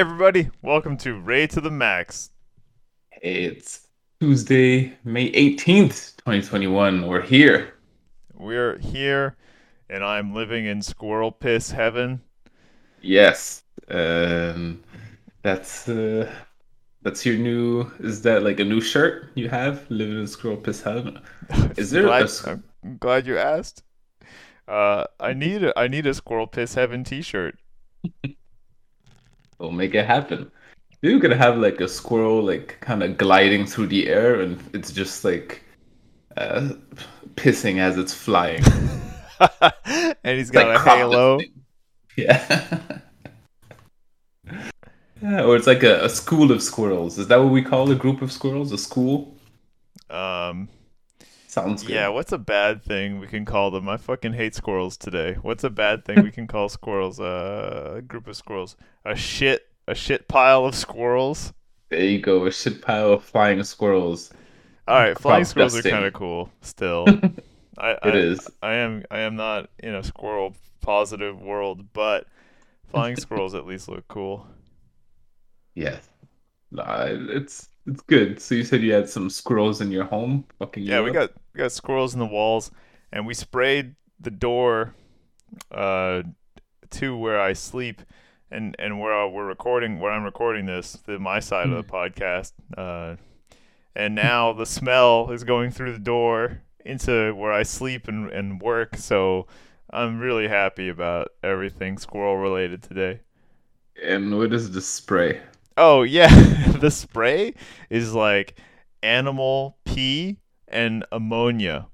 everybody, welcome to Ray to the Max. It's Tuesday, May 18th, 2021. We're here. We're here, and I'm living in squirrel piss heaven. Yes. Um, that's uh, that's your new. Is that like a new shirt you have? Living in squirrel piss heaven. Is there glad, a I'm glad you asked. Uh, I need a, I need a squirrel piss heaven T-shirt. We'll make it happen. Maybe we could have like a squirrel like kind of gliding through the air, and it's just like uh, pissing as it's flying. and he's got like a halo. Yeah. yeah, or it's like a, a school of squirrels. Is that what we call a group of squirrels? A school? Um, Sounds good. yeah. What's a bad thing we can call them? I fucking hate squirrels today. What's a bad thing we can call squirrels? Uh, a group of squirrels. A shit. A shit pile of squirrels. There you go, a shit pile of flying squirrels. All right, flying squirrels are kind of cool. Still, I, I It is. I am I am not in a squirrel positive world, but flying squirrels at least look cool. Yes. Nah, it's it's good. So you said you had some squirrels in your home? Fucking Yeah, we got we got squirrels in the walls, and we sprayed the door uh, to where I sleep, and and where I, we're recording, where I'm recording this, the my side of the podcast. Uh, and now the smell is going through the door into where I sleep and, and work. So I'm really happy about everything squirrel related today. And what is the spray? Oh yeah, the spray is like animal pee and ammonia.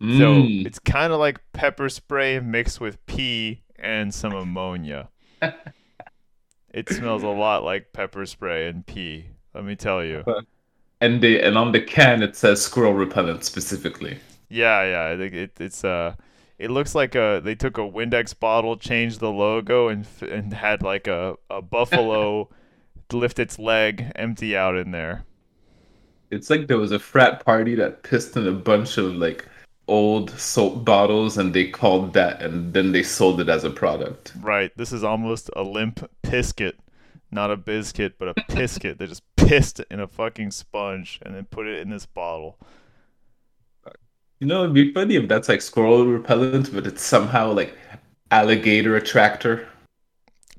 So Mm. it's kind of like pepper spray mixed with pee and some ammonia. it smells a lot like pepper spray and pee. Let me tell you. and they and on the can it says squirrel repellent specifically. Yeah, yeah. I think it, it's uh, it looks like a they took a Windex bottle, changed the logo, and and had like a a buffalo lift its leg, empty out in there. It's like there was a frat party that pissed in a bunch of like old soap bottles and they called that and then they sold it as a product. Right. This is almost a limp pisket, not a biscuit, but a pisket. they just pissed in a fucking sponge and then put it in this bottle. You know, it'd be funny if that's like squirrel repellent, but it's somehow like alligator attractor.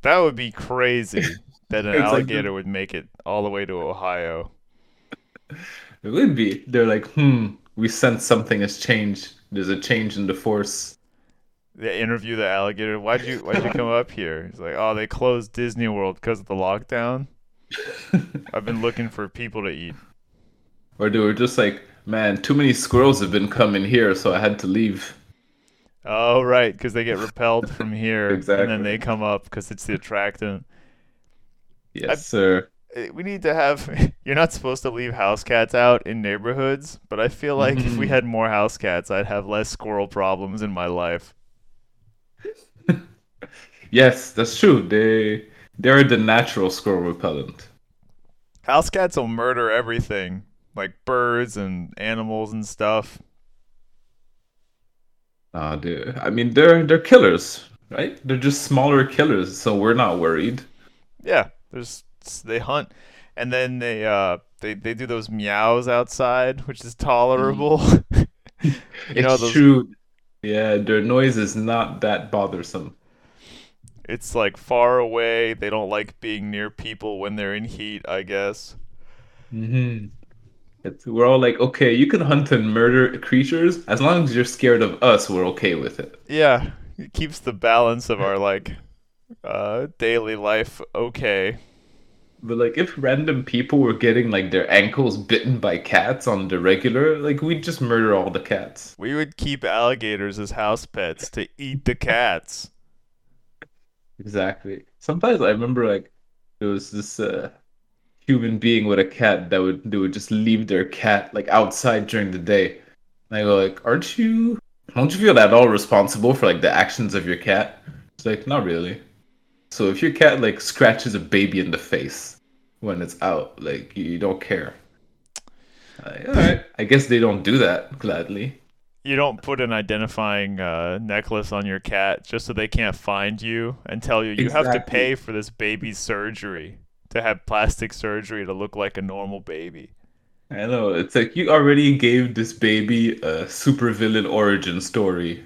That would be crazy. That an the- alligator would make it all the way to Ohio. It would be. They're like, hmm, we sense something has changed. There's a change in the force. They interview the alligator. Why'd you Why'd you come up here? He's like, oh, they closed Disney World because of the lockdown. I've been looking for people to eat. Or they were just like, man, too many squirrels have been coming here, so I had to leave. Oh, right, because they get repelled from here, and then they come up because it's the attractant. Yes, I- sir. Uh, We need to have. You're not supposed to leave house cats out in neighborhoods, but I feel like if we Mhm. had more house cats, I'd have less squirrel problems in my life. Yes, that's true. They they're the natural squirrel repellent. House cats will murder everything, like birds and animals and stuff. Uh, they I mean, they're they're killers, right? They're just smaller killers, so we're not worried. Yeah, there's they hunt, and then they uh they they do those meows outside, which is tolerable. you know it's those. true. Yeah, their noise is not that bothersome. It's like far away. They don't like being near people when they're in heat. I guess. Mm-hmm. It's, we're all like, okay, you can hunt and murder creatures as long as you're scared of us. We're okay with it. Yeah, it keeps the balance of our like uh daily life okay. But like, if random people were getting like their ankles bitten by cats on the regular, like we'd just murder all the cats. We would keep alligators as house pets to eat the cats. Exactly. Sometimes I remember like there was this uh, human being with a cat that would they would just leave their cat like outside during the day. And I go like, aren't you? Don't you feel at all responsible for like the actions of your cat? It's like not really. So if your cat like scratches a baby in the face when it's out, like you don't care. Like, all right, I guess they don't do that gladly. you don't put an identifying uh, necklace on your cat just so they can't find you and tell you you have to pay for this baby's surgery to have plastic surgery to look like a normal baby. I know. It's like you already gave this baby a supervillain origin story.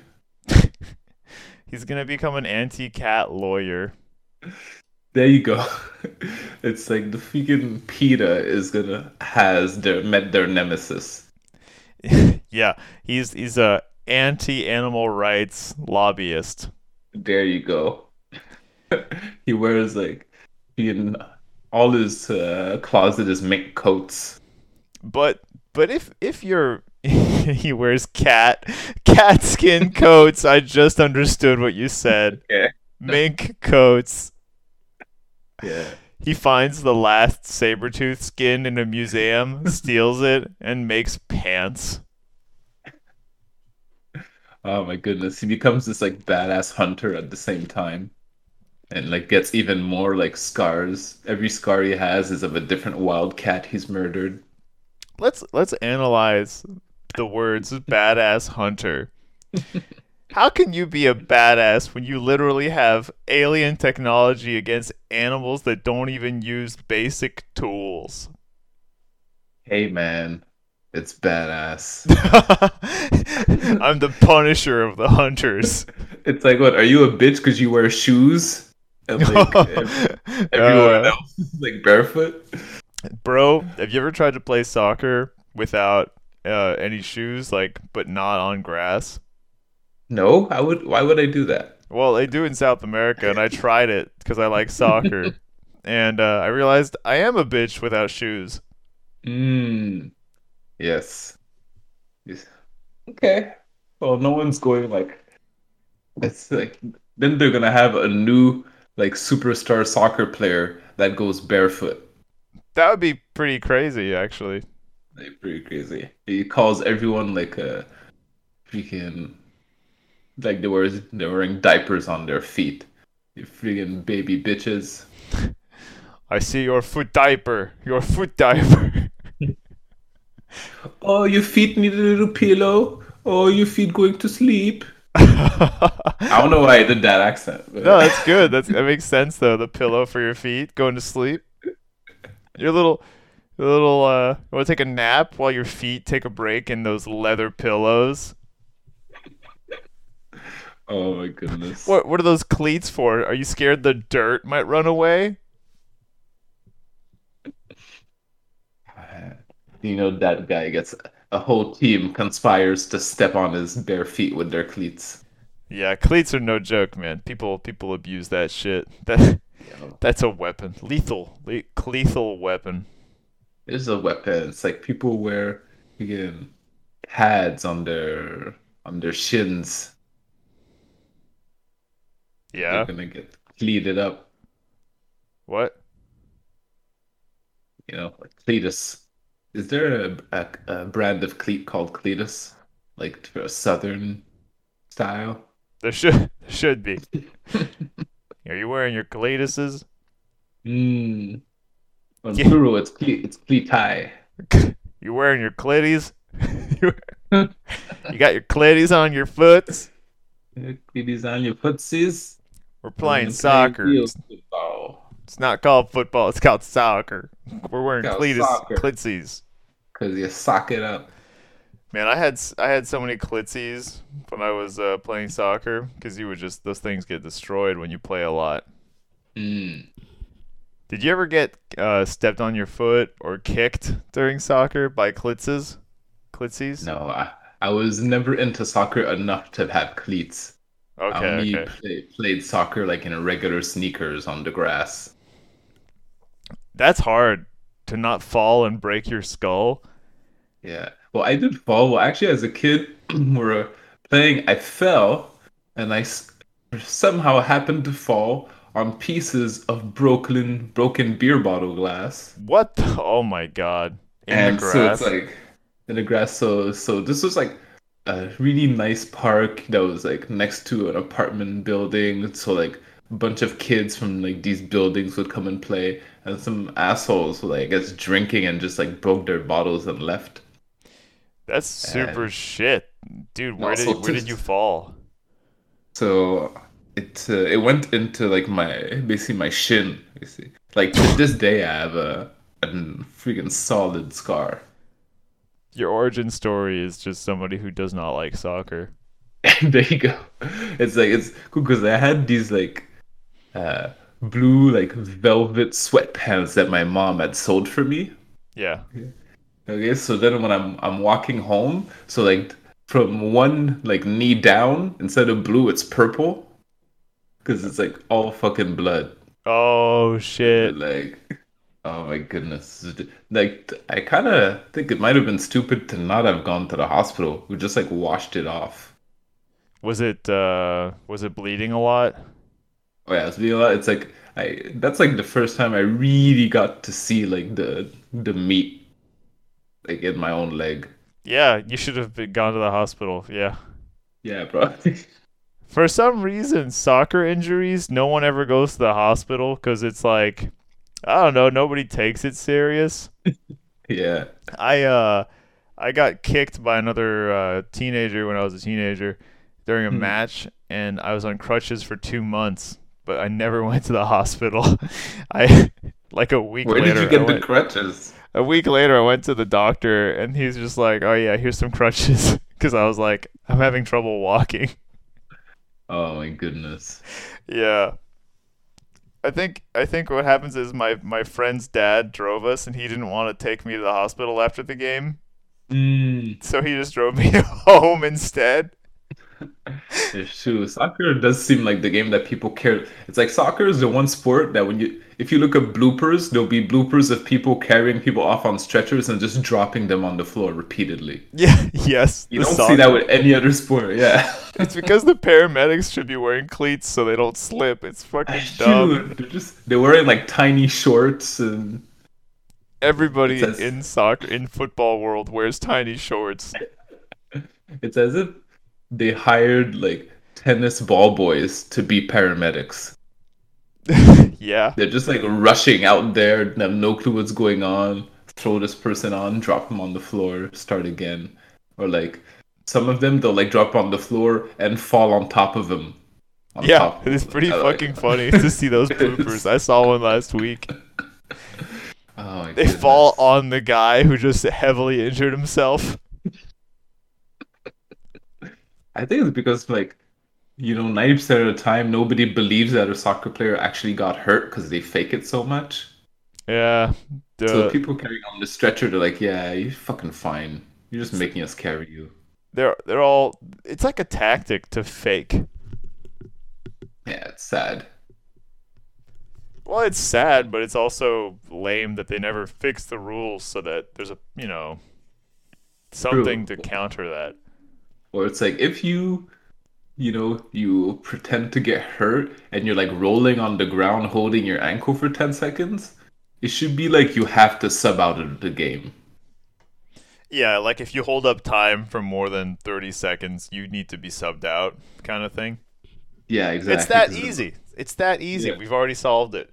He's gonna become an anti-cat lawyer. There you go. It's like the freaking PETA is gonna has their met their nemesis. yeah, he's he's a anti-animal rights lobbyist. There you go. he wears like being all his uh, closet is mink coats. But but if if you're he wears cat cat skin coats, I just understood what you said. Yeah. Mink coats. Yeah. He finds the last saber tooth skin in a museum, steals it, and makes pants. Oh my goodness. He becomes this like badass hunter at the same time. And like gets even more like scars. Every scar he has is of a different wildcat he's murdered. Let's let's analyze the words badass hunter. How can you be a badass when you literally have alien technology against animals that don't even use basic tools? Hey man, it's badass. I'm the punisher of the hunters. It's like what? Are you a bitch because you wear shoes? And like ev- everyone Uh, else is like barefoot. bro, have you ever tried to play soccer without uh, any shoes, like, but not on grass? No, I would. Why would I do that? Well, they do in South America, and I tried it because I like soccer, and uh, I realized I am a bitch without shoes. Mm. Yes. Yes. Okay. Well, no one's going like. It's like then they're gonna have a new like superstar soccer player that goes barefoot. That would be pretty crazy, actually. Like pretty crazy. He calls everyone like a freaking like they were they're wearing diapers on their feet. You freaking baby bitches. I see your foot diaper. Your foot diaper. Oh, your feet need a little pillow. Oh, your feet going to sleep. I don't know why I did that accent. But... No, that's good. That's that makes sense though. The pillow for your feet, going to sleep. Your little, your little. Uh, you want to take a nap while your feet take a break in those leather pillows. Oh my goodness. What What are those cleats for? Are you scared the dirt might run away? You know that guy gets a whole team conspires to step on his bare feet with their cleats. Yeah, cleats are no joke, man. People people abuse that shit. That that's a weapon, lethal, le- lethal weapon. It's a weapon. It's like people wear again pads on their on their shins. Yeah. They're gonna get cleated up. What? You know, like Cletus. Is there a, a, a brand of cleat called Cletus? Like for a southern style? There should should be. Are you wearing your cleatuses? Mm. On Yeah. it's cle it's cleati. You wearing your clitties? you got your clitties on your foots? Cleaties on your footsies. We're playing soccer. It's, not called football. It's called soccer. We're wearing cleatus, clitsies. Cause you sock it up. Man, I had I had so many clitsies when I was uh, playing soccer because you would just those things get destroyed when you play a lot. Mm. Did you ever get uh, stepped on your foot or kicked during soccer by clitses? Clitsies? No, I, I was never into soccer enough to have cleats. I Okay, only okay. play, played soccer like in regular sneakers on the grass. That's hard to not fall and break your skull. Yeah. Well, I did fall. Well, actually, as a kid, we were playing. I fell, and I s- somehow happened to fall on pieces of broken broken beer bottle glass. What? The, oh my god! In and the grass. so it's like in the grass. So so this was like a really nice park that was like next to an apartment building. So like a bunch of kids from like these buildings would come and play, and some assholes were like I guess drinking and just like broke their bottles and left. That's super shit. Dude, where did where did you fall? So it uh, it went into like my basically my shin. Basically. Like to this day, I have a a freaking solid scar. Your origin story is just somebody who does not like soccer. there you go. It's like it's cool because I had these like uh blue like velvet sweatpants that my mom had sold for me. Yeah. Okay, so then when I'm I'm walking home, so like from one like knee down, instead of blue, it's purple. Cause it's like all fucking blood. Oh shit. Like, oh my goodness. Like, I kind of think it might have been stupid to not have gone to the hospital. We just like washed it off. Was it uh was it bleeding a lot? Oh yeah, it's, bleeding a lot- it's like I. That's like the first time I really got to see like the the meat, like in my own leg. Yeah, you should have been gone to the hospital. Yeah. Yeah, bro. For some reason, soccer injuries, no one ever goes to the hospital because it's like, I don't know, nobody takes it serious. yeah. I uh, I got kicked by another uh, teenager when I was a teenager during a Hmm. match, and I was on crutches for two months, but I never went to the hospital. I like a week Where later. Where did you I get the went- crutches? a week later, I went to the doctor, and he's just like, "Oh yeah, here's some crutches," because I was like, "I'm having trouble walking." Oh my goodness. Yeah. I think I think what happens is my my friend's dad drove us and he didn't want to take me to the hospital after the game. Mm. So he just drove me home instead. It's true. Soccer does seem like the game that people care. It's like soccer is the one sport that when you, if you look at bloopers, there'll be bloopers of people carrying people off on stretchers and just dropping them on the floor repeatedly. Yeah, yes. You don't soccer- see that with any other sport. Yeah. It's because the paramedics should be wearing cleats so they don't slip. It's fucking dumb. Dude, they're just they're wearing like tiny shorts and Everybody says- in soccer in football world wears tiny shorts. it's as if they hired like tennis ball boys to be paramedics. yeah. They're just like rushing out there, they have no clue what's going on. Throw this person on, drop them on the floor, start again. Or like some of them they'll like drop on the floor and fall on top of them. Yeah, it's him. pretty like fucking that. funny to see those bloopers. I saw one last week. Oh, my god. They goodness. fall on the guy who just heavily injured himself. I think it's because like you know, ninety percent of the time nobody believes that a soccer player actually got hurt because they fake it so much. Yeah. So people carrying on the stretcher, they're like, "Yeah, you're fucking fine. You're just making us carry you." they're they're all it's like a tactic to fake. Yeah, it's sad. Well, it's sad, but it's also lame that they never fix the rules so that there's a, you know, something to counter that. Or it's like if you, you know, you pretend to get hurt and you're like rolling on the ground holding your ankle for 10 seconds, it should be like you have to sub out of the game. Yeah, like if you hold up time for more than 30 seconds, you need to be subbed out kind of thing. Yeah, exactly. It's that easy. It's that easy. Yeah. We've already solved it.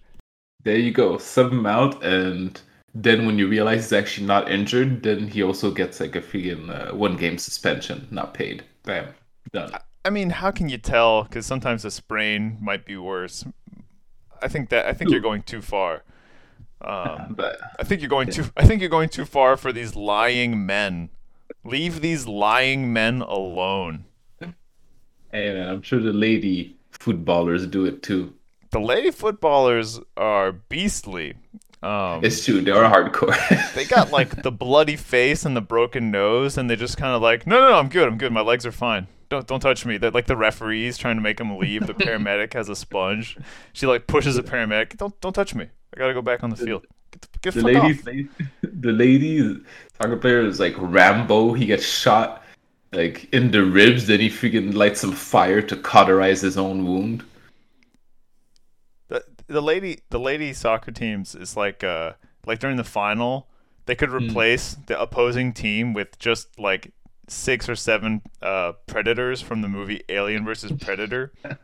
There you go. Sub him out, and then when you realize he's actually not injured, then he also gets like a freaking uh, one game suspension, not paid. Bam, done. I mean, how can you tell? Because sometimes a sprain might be worse. I think that I think you're going too far. Um, But I think you're going too. I think you're going too far for these lying men. Leave these lying men alone. hey, man, I'm sure the lady footballers do it too. The lady footballers are beastly. Um, It's true. They are hardcore. they got like the bloody face and the broken nose, and they just kind of like, no, no, no, I'm good, I'm good. My legs are fine. Don't, don't touch me. They're like the referees trying to make him leave. The paramedic has a sponge. She like pushes the paramedic. Don't, don't touch me. I gotta go back on the field. Get the, get the the fuck lady, the lady soccer player is like Rambo. He gets shot like in the ribs, then he freaking lights some fire to cauterize his own wound. The, the lady, the lady soccer teams is like, uh, like during the final, they could replace the opposing team with just like six or seven uh, predators from the movie Alien versus Predator. the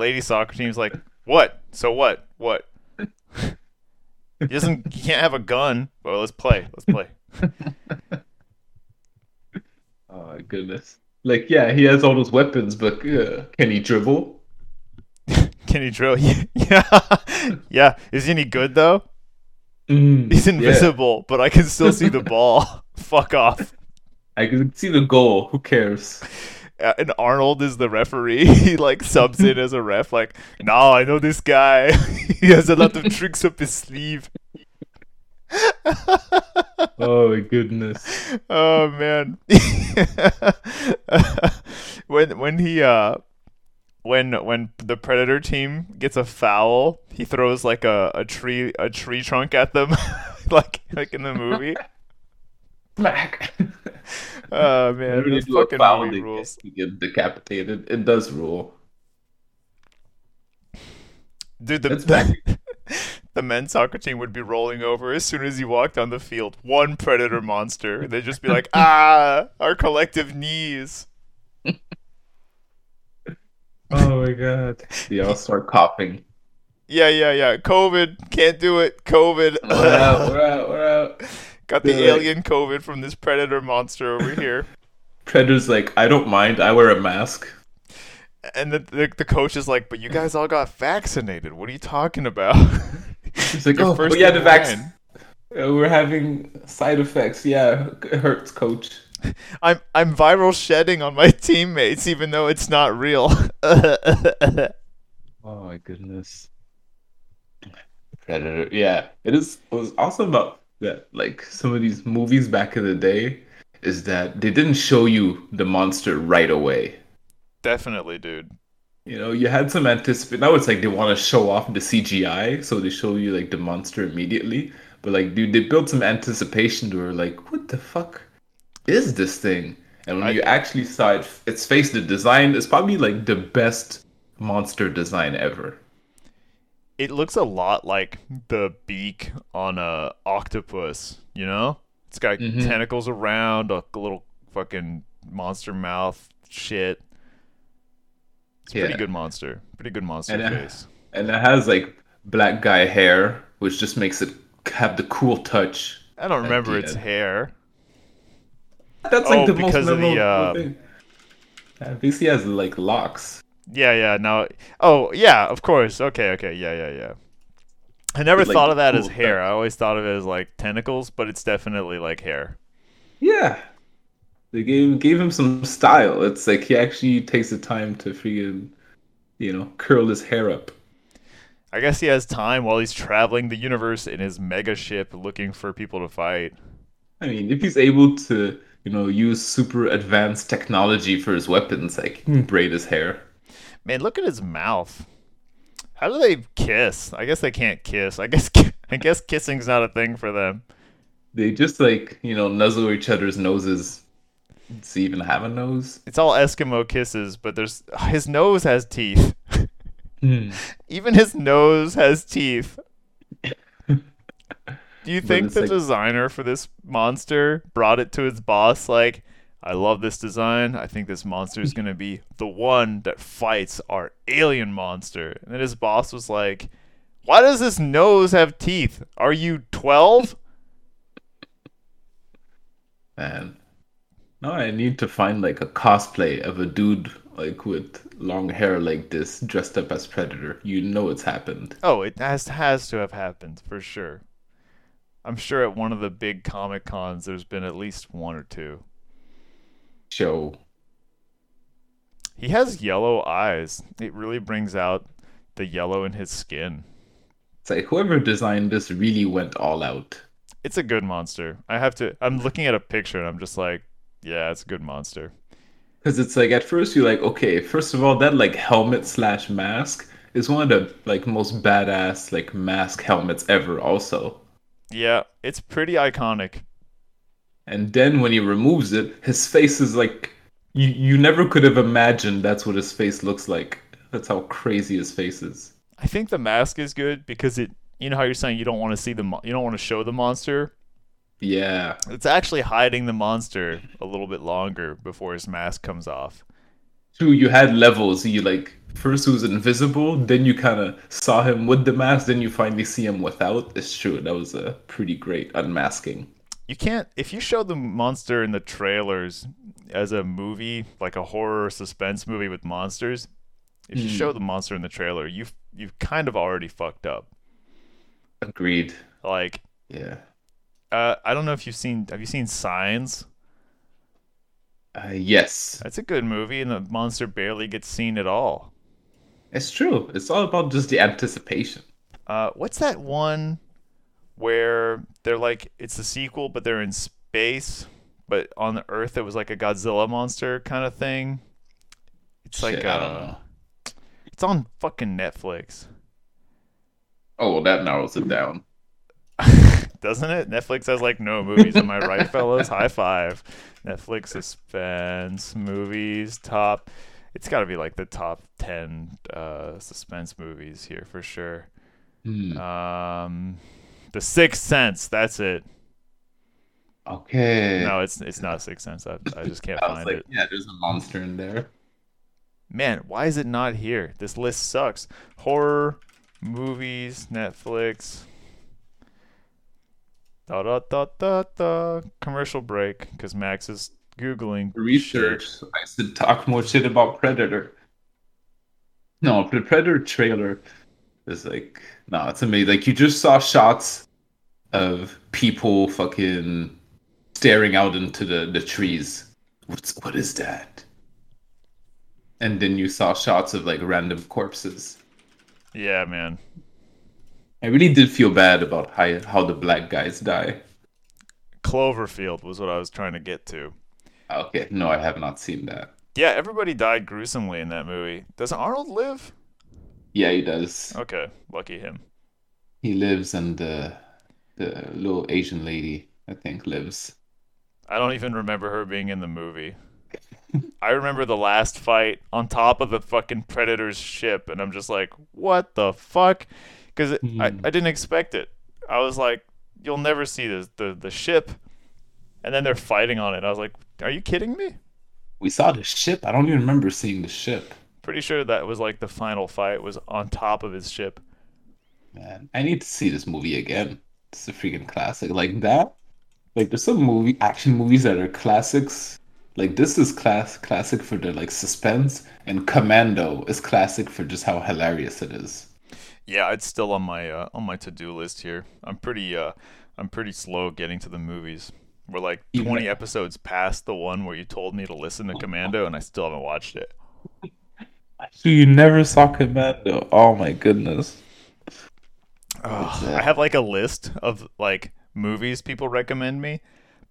lady soccer team's like, what? So what? What? he doesn't. He can't have a gun. Well, let's play. Let's play. Oh my goodness. Like, yeah, he has all those weapons, but uh, can he dribble? Can he drill? Yeah, yeah. Is he any good though? Mm, He's yeah. invisible, but I can still see the ball. Fuck off. I can see the goal. Who cares? Uh, And Arnold is the referee. He like subs in as a ref. Like, no, I know this guy. he has a lot of tricks up his sleeve. Oh my goodness. oh man. when when he uh when when the predator team gets a foul, he throws like a, a tree a tree trunk at them like like in the movie. Smack. Oh man, Whenever they this do a fucking foul, movie rules. get, you get decapitated. It does rule. Dude, the, That's back. the men's soccer team would be rolling over as soon as he walked on the field. One predator monster. They'd just be like, ah, our collective knees. Oh my god. They all start coughing. Yeah, yeah, yeah. COVID. Can't do it. COVID. We're out, we're out, we're out. Got the They're like- alien COVID from this predator monster over here. Predator's like, I don't mind, I wear a mask. And the, the, the coach is like, but you guys all got vaccinated. What are you talking about? He's like, oh, first yeah, the vaccine. Uh, we're having side effects. Yeah, it hurts, coach. I'm I'm viral shedding on my teammates, even though it's not real. Oh my goodness. Predator. Yeah, it is. It was awesome about that. Like some of these movies back in the day, is that they didn't show you the monster right away. Definitely, dude. You know, you had some anticipation. Now it's like they want to show off the CGI, so they show you like the monster immediately. But like, dude, they built some anticipation to where like, what the fuck is this thing? And when I- you actually saw it, its face, the design is probably like the best monster design ever. It looks a lot like the beak on a octopus. You know, it's got Mhm. tentacles around, a little fucking monster mouth shit. It's a pretty good monster. Pretty good monster And, uh, face. And it has like black guy hair, which just makes it have the cool touch. I don't remember its hair. That's like Oh, the most because the, memorable uh, thing. He has like locks. Yeah, yeah. Now, oh, yeah. Of course. Okay, okay. Yeah, yeah, yeah. I never thought of that as hair. touch. I always thought of it as like tentacles, but it's definitely like hair. Yeah. They gave gave him some style. It's like he actually takes the time to freaking, you know, curl his hair up. I guess he has time while he's traveling the universe in his mega ship looking for people to fight. I mean, if he's able to, you know, use super advanced technology for his weapons, like hmm. braid his hair. Man, look at his mouth. How do they kiss? I guess they can't kiss. I guess I guess kissing's not a thing for them. They just like, you know, nuzzle each other's noses. Does he even have a nose? It's all Eskimo kisses, but there's his nose has teeth. Hmm. Even his nose has teeth. Do you think the like- designer for this monster brought it to his boss like, I love this design. I think this monster is going to be the one that fights our alien monster. And then his boss was like, Why does this nose have teeth? Are you 12? Man. No, I need to find like a cosplay of a dude like with long hair like this dressed up as Predator. You know it's happened. Oh, it has has to have happened for sure. I'm sure at one of the big comic cons there's been at least one or two. Show. He has yellow eyes. It really brings out the yellow in his skin. It's like whoever designed this really went all out. It's a good monster. I have to I'm looking at a picture and I'm just like, yeah, it's a good monster. Because it's like at first you're like, okay, first of all, that like helmet slash mask is one of the like most badass like mask helmets ever also. Yeah, it's pretty iconic. And then when he removes it, his face is like you you never could have imagined that's what his face looks like. That's how crazy his face is. I think the mask is good because it you know how you're saying you don't want to see the mo- you don't want to show the monster. Yeah. It's actually hiding the monster a little bit longer before his mask comes off. True, you had levels. You like first he was invisible, then you kind of saw him with the mask, then you finally see him without. It's true. That was a pretty great unmasking. You can't if you show the monster in the trailers as a movie, like a horror suspense movie with monsters. If you Hmm. show the monster in the trailer, you've you've kind of already fucked up. Agreed. Like, Yeah. uh, I don't know if you've seen. Have you seen Signs? Uh, yes, That's a good movie, and the monster barely gets seen at all. it's true. It's all about just the anticipation. Uh, what's that one where they're like it's a sequel, but they're in space, but on the Earth it was like a Godzilla monster kind of thing. It's like Shit, I don't uh, know. it's on fucking Netflix, Oh, well, that narrows it down. doesn't it? Netflix has like no movies. Am I right, fellas? High five. Netflix suspense movies top. It's got to be like the top ten uh, suspense movies here for sure. Hmm. Um, The Sixth Sense. That's it. Okay. No, it's it's not Sixth Sense. I, I just can't I find like, it. yeah, there's a monster in there. Man, why is it not here? This list sucks. Horror movies, Netflix. Da da da da da. Commercial break because Max is googling Research. shit. I said talk more shit about Predator. No, the Predator trailer is like, no, it's amazing. Like you just saw shots of people fucking staring out into the, the trees. What's what is that? And then you saw shots of like random corpses. Yeah, man. I really did feel bad about how how the black guys die. Cloverfield was what I was trying to get to. Okay, no, I have not seen that. Yeah, everybody died gruesomely in that movie. Doesn't Arnold live? Yeah, he does. Okay, lucky him. He lives, and the the little Asian lady, I think, lives. I don't even remember her being in the movie. I remember the last fight on top of the fucking Predator's ship, and I'm just like, what the fuck? Because I, I Hmm. didn't expect it. I was like, you'll never see the, the, the ship. And then they're fighting on it. I was like, are you kidding me? We saw the ship. I don't even remember seeing the ship. Pretty sure that was like the final fight was on top of his ship. Man, I need to see this movie again. It's a freaking classic. Like that. Like there's some movie action movies that are classics. Like this is class classic for the like suspense, and Commando is classic for just how hilarious it is. Yeah, it's still on my uh, on my to do list here. I'm pretty uh I'm pretty slow getting to the movies. We're like Even- 20 episodes past the one where you told me to listen to Commando, and I still haven't watched it. So you never saw Commando? Oh my goodness. Ugh. I have like a list of like movies people recommend me,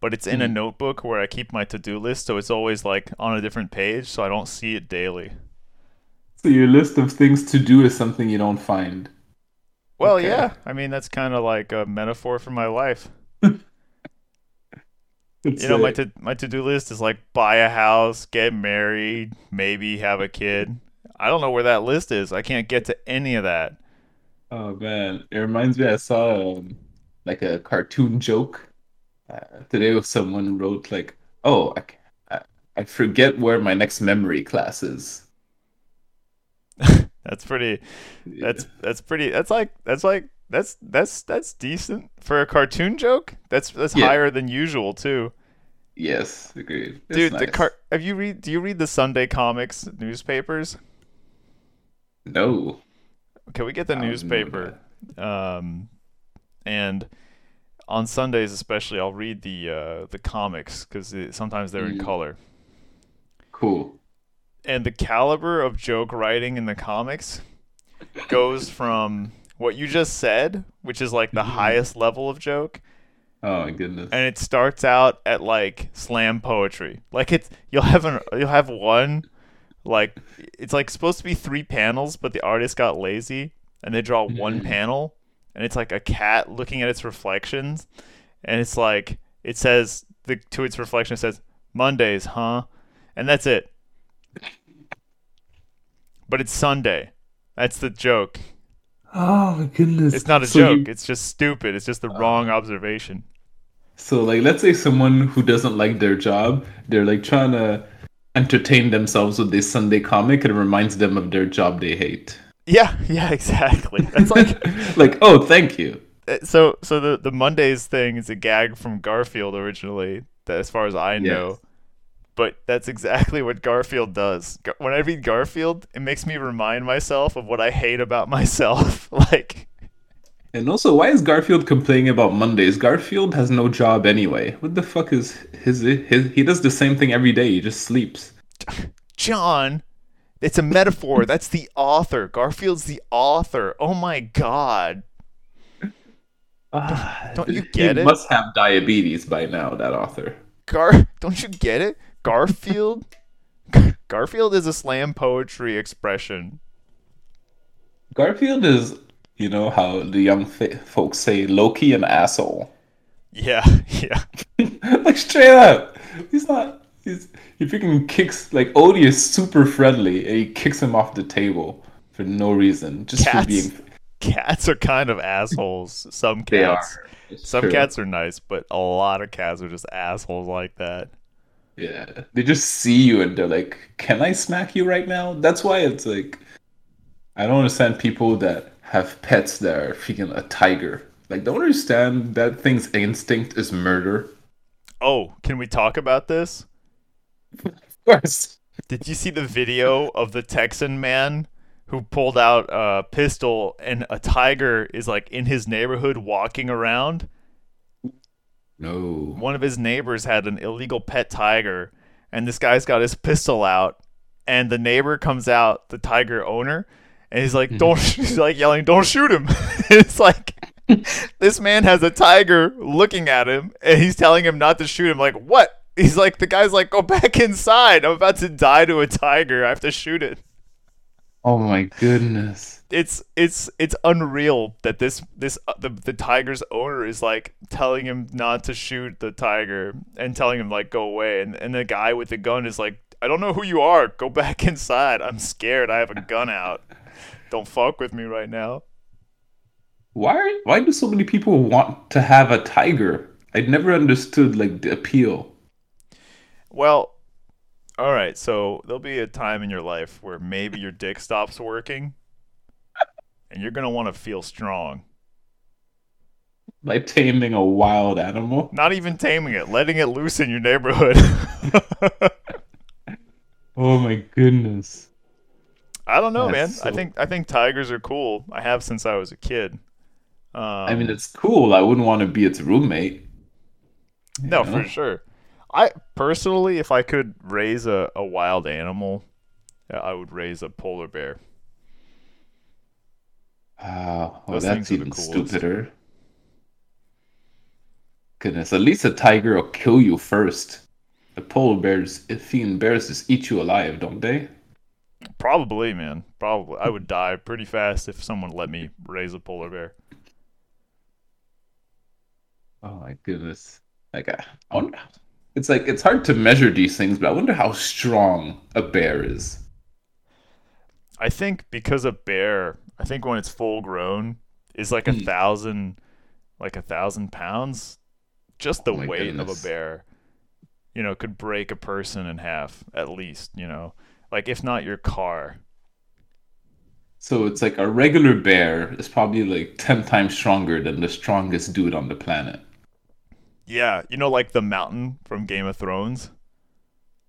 but it's in a Hmm. notebook where I keep my to do list, so it's always like on a different page, so I don't see it daily. So your list of things to do is something you don't find. Well, Okay. yeah, I mean that's kind of like a metaphor for my life. You know, my to my to do list is like buy a house, get married, maybe have a kid. I don't know where that list is. I can't get to any of that. Oh man, it reminds me. I saw um, like a cartoon joke uh, today. With someone wrote like, "Oh, I I forget where my next memory class is." That's pretty. That's that's pretty. That's like that's like that's that's that's decent for a cartoon joke. That's that's Yeah. higher than usual too. yes, agreed. It's Dude, the nice. car. Have you read? Do you read the Sunday comics newspapers? No, Can we get the newspaper? Um, and on Sundays especially, I'll read the uh, the comics because sometimes they're in Mm. color. cool. And the caliber of joke writing in the comics goes from what you just said, which is like the Mhm. highest level of joke, Oh my goodness. and it starts out at like slam poetry. Like it's you'll have an you'll have one like it's like supposed to be three panels, but the artist got lazy and they draw one Mhm. panel and it's like a cat looking at its reflections and it's like it says the to its reflection it says Mondays, huh? And that's it. But it's Sunday. That's the joke. Oh my goodness. It's not a So joke. you- It's just stupid. It's just the wrong observation. So like let's say someone who doesn't like their job, they're like trying to entertain themselves with this Sunday comic and it reminds them of their job they hate. Yeah, yeah, exactly. That's like like, oh thank you. uh, so so the the Mondays thing is a gag from Garfield originally, that as far as I know. Yes. But that's exactly what Garfield does. When I read Garfield, it makes me remind myself of what I hate about myself. like, And also, why is Garfield complaining about Mondays? Garfield has no job anyway. What the fuck is his, his he does the same thing every day. He just sleeps. John, it's a metaphor. That's the author. Garfield's the author. Oh my god. Ah, don't you get he it? must have diabetes by now, that author. Gar don't you get it? Garfield Garfield is a slam poetry expression. Garfield is, you know, how the young fa- folks say, Loki an asshole. Yeah, yeah. like straight up, he's not. He's he freaking kicks like Odie is super friendly, and he kicks him off the table for no reason, just Cats. for being. Cats are kind of assholes. Some cats. Some true. cats are nice, but a lot of cats are just assholes like that. Yeah, they just see you and they're like, "Can I smack you right now?" That's why it's like, I don't understand people that have pets that are freaking a tiger. Like, don't understand that thing's instinct is murder. Oh, can we talk about this? Of course. Did you see the video of the Texan man who pulled out a pistol and a tiger is like in his neighborhood walking around? No. One of his neighbors had an illegal pet tiger, and this guy's got his pistol out, and the neighbor comes out, the tiger owner, and he's like, "Don't!" He's like yelling, "Don't shoot him!" it's like this man has a tiger looking at him, and he's telling him not to shoot him. Like, what? He's like, the guy's like, "Go back inside! I'm about to die to a tiger. I have to shoot it." Oh my goodness. it's it's it's unreal that this this uh, the the tiger's owner is like telling him not to shoot the tiger and telling him like go away and and the guy with the gun is like I don't know who you are go back inside I'm scared I have a gun out don't fuck with me right now Why? Why do so many people want to have a tiger? I never understood like the appeal. well all right so there'll be a time in your life where maybe your dick stops working and you're going to want to feel strong Like taming a wild animal. not even taming it letting it loose in your neighborhood Oh my goodness. I don't know, man. That's I think I think tigers are cool. I have since I was a kid. Um, I mean, it's cool. I wouldn't want to be its roommate. no, you for sure. I personally, if I could raise a, a wild animal, I would raise a polar bear. Wow. Oh, Those that's things are the even stupider. Goodness, at least a tiger will kill you first. The polar bears, Athenian bears, just eat you alive, don't they? Probably, man. Probably, I would die pretty fast if someone let me raise a polar bear. Oh my goodness. Like, I I wonder. It's like it's hard to measure these things, but I wonder how strong a bear is. I think because a bear, I think when it's full grown, is like a Hmm. thousand, like a thousand pounds. Just the Oh weight of a bear, you know, could break a person in half at least. You know, like if not your car. So it's like a regular bear is probably like 10 times stronger than the strongest dude on the planet. Yeah, you know, like the mountain from Game of Thrones.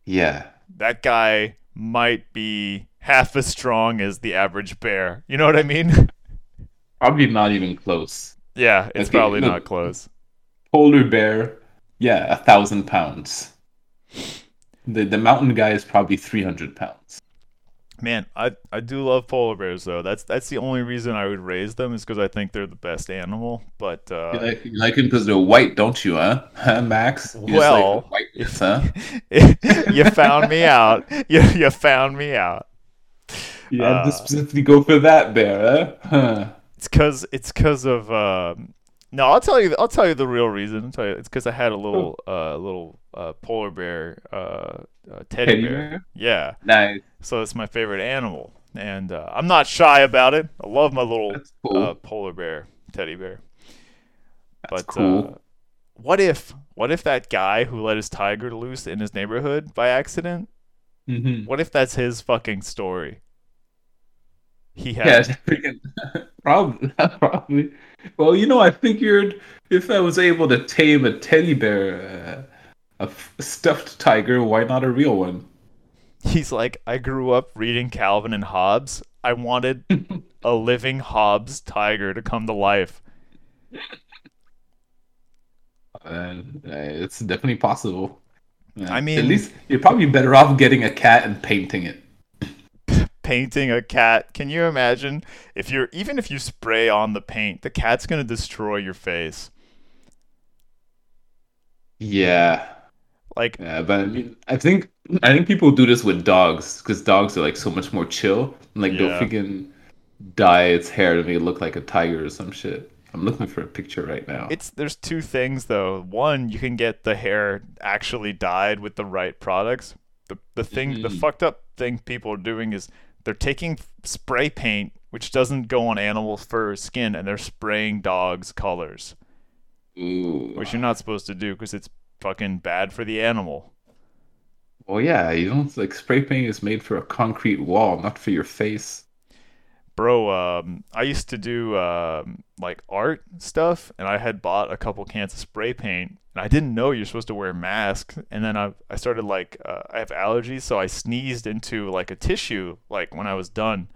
Yeah. That guy might be half as strong as the average bear. You know what I mean? Probably not even close. yeah, it's Okay, probably look. not close. Polar bear, yeah, a thousand pounds. The the mountain guy is probably 300 pounds. Man, I I do love polar bears though. That's that's the only reason I would raise them is because I think they're the best animal. But uh, You like, you like him because they're white, don't you, huh? Huh, Max? You Well, like whiteness, huh? you found me out. You you found me out. Yeah, Uh, to specifically go for that bear, huh? Huh. It's cause it's cause of um, no. I'll tell you. I'll tell you the real reason. I'll tell you. It's because I had a little uh little uh polar bear uh, uh teddy, Teddy bear. bear? Yeah. Nice. So it's my favorite animal, and uh, I'm not shy about it. I love my little cool. uh, polar bear teddy bear. That's but cool. uh, what if what if that guy who let his tiger loose in his neighborhood by accident? Mhm. What if that's his fucking story? He Yeah, had freaking Probably, probably. Well, you know, I figured if I was able to tame a teddy bear, uh, a f- stuffed tiger, why not a real one? He's like, I grew up reading Calvin and Hobbes. I wanted a living Hobbes tiger to come to life. Uh, it's definitely possible. Yeah. I mean- at least you're probably better off getting a cat and painting it. Painting a cat. Can you imagine if you're even if you spray on the paint, the cat's gonna destroy your face. Yeah, Like yeah, but I mean, I think I think people do this with dogs because dogs are like so much more chill. Like Yeah. they'll freaking dye its hair to make it look like a tiger or some shit. I'm looking for a picture right now. It's there's two things though. One, you can get the hair actually dyed with the right products. The the thing the Mhm. fucked up thing people are doing is they're taking spray paint which doesn't go on animal fur or skin and they're spraying dogs colors, Ooh. which you're not supposed to do because it's fucking bad for the animal. Well, yeah, you don't like spray paint is made for a concrete wall, not for your face. Bro, um, I used to do um, like art stuff, and I had bought a couple cans of spray paint, and I didn't know you're supposed to wear masks. And then I, I started like uh, I have allergies, so I sneezed into like a tissue like when I was done,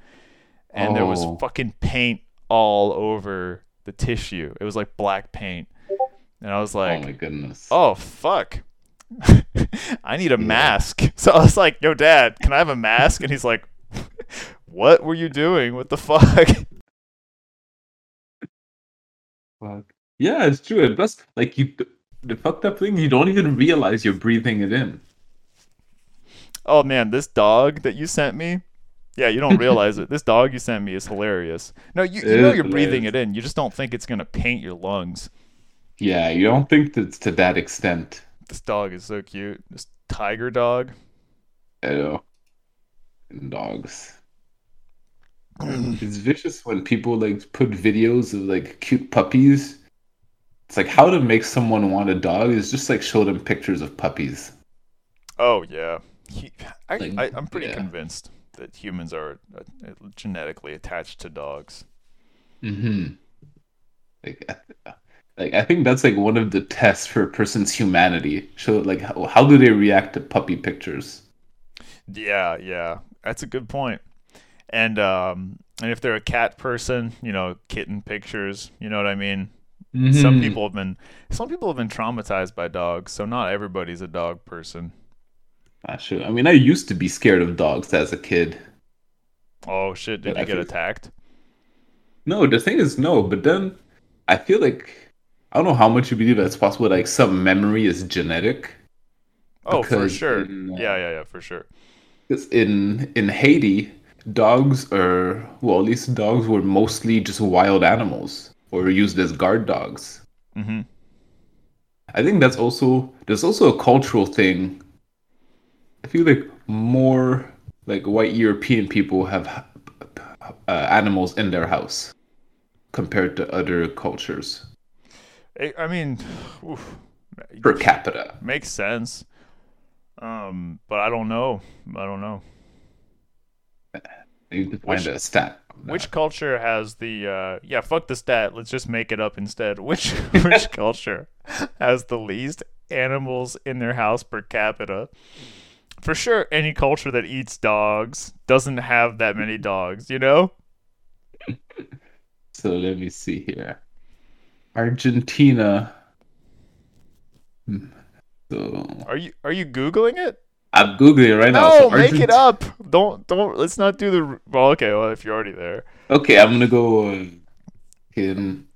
and there was Oh. fucking paint all over the tissue. It was like black paint, and I was like, oh like, my goodness. oh fuck. I need a mask. So I was like, "Yo, Dad, can I have a mask?" And he's like, "What were you doing? What the fuck?" Fuck. Yeah, it's true. And plus, like you, the fucked up thing, you don't even realize you're breathing it in. Oh man, this dog that you sent me. Yeah, you don't realize it. This dog you sent me is hilarious. No, you, you know you're breathing it in. You just don't think it's gonna paint your lungs. Yeah, you don't think that's to that extent. This dog is so cute. This tiger dog. I know. Dogs. It's vicious when people like put videos of like cute puppies. It's like how to make someone want a dog is just like show them pictures of puppies. Oh yeah. He, I, Like, I, I'm pretty yeah. convinced that humans are uh, genetically attached to dogs. Mm-hmm. Like, I like I think that's like one of the tests for a person's humanity. Show like how, how do they react to puppy pictures? Yeah, yeah, that's a good point. And um, and if they're a cat person, you know, kitten pictures. You know what I mean? Some Mhm. people have been some people have been traumatized by dogs, so not everybody's a dog person. Not sure. I mean, I used to be scared of dogs as a kid. Oh shit! Did But you I get feel- attacked? No, the thing is no, but then I feel like I don't know how much you believe that's possible. Like some memory is genetic. Oh, for sure. in, uh, Yeah, yeah, yeah, for sure. 'Cause in in Haiti, dogs are well, at least dogs were mostly just wild animals or used as guard dogs. hmm I think that's also there's also a cultural thing. I feel like more like white European people have uh, animals in their house compared to other cultures I, I mean, oof, per capita. makes sense. Um, but I don't know. I don't know. Need to find Which- a stat. Which culture has the uh yeah, fuck the stat, let's just make it up instead. Which which culture has the least animals in their house per capita? For sure any culture that eats dogs doesn't have that many dogs, you know? So let me see here. Argentina. Hmm. So Are you are you googling it? I'm googling right now. No, So make it up. Don't don't let's not do the well, okay, well if you're already there. Okay, I'm gonna go uh, in.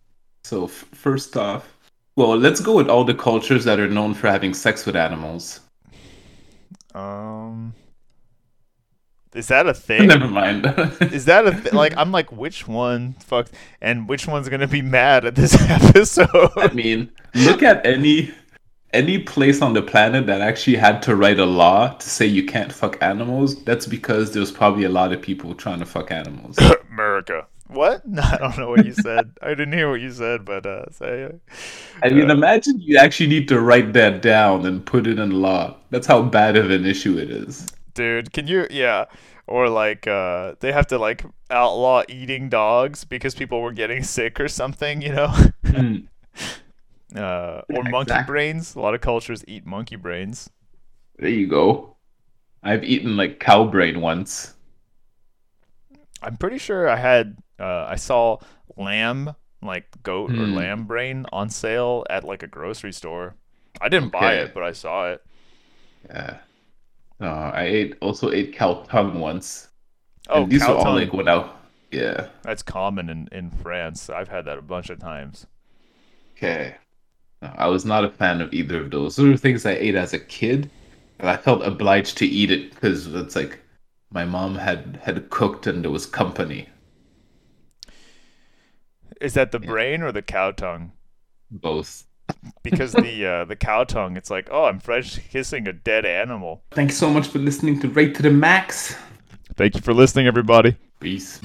So f- first off, well, let's go with all the cultures that are known for having sex with animals. Um Is that a thing? Never mind. Is that a th- like? I'm like, which one? Fuck, and which one's gonna be mad at this episode? I mean, look at any any place on the planet that actually had to write a law to say you can't fuck animals. That's because there's probably a lot of people trying to fuck animals. America. What? No, I don't know what you said. I didn't hear what you said, but uh, say. I mean, Uh, imagine you actually need to write that down and put it in law. That's how bad of an issue it is. dude, can you? Yeah. or like uh, they have to like outlaw eating dogs because people were getting sick or something, you know. Mm. uh, or monkey exactly. brains. A lot of cultures eat monkey brains. There you go. I've eaten like cow brain once. I'm pretty sure I had uh, I saw lamb like goat or Hmm. lamb brain on sale at like a grocery store. I didn't buy it, but I saw it. Yeah. Uh, I ate also ate cow tongue once. Oh, and these cow all tongue. like when I yeah. That's common in, in France. I've had that a bunch of times. Okay. No, I was not a fan of either of those. Those are things I ate as a kid, and I felt obliged to eat it because it's like my mom had had cooked and there was company. Is that the Yeah. brain or the cow tongue? Both. Because the uh, the cow tongue, it's like, oh, I'm fresh kissing a dead animal. Thanks so much for listening to Rate to the Max. Thank you for listening, everybody. Peace.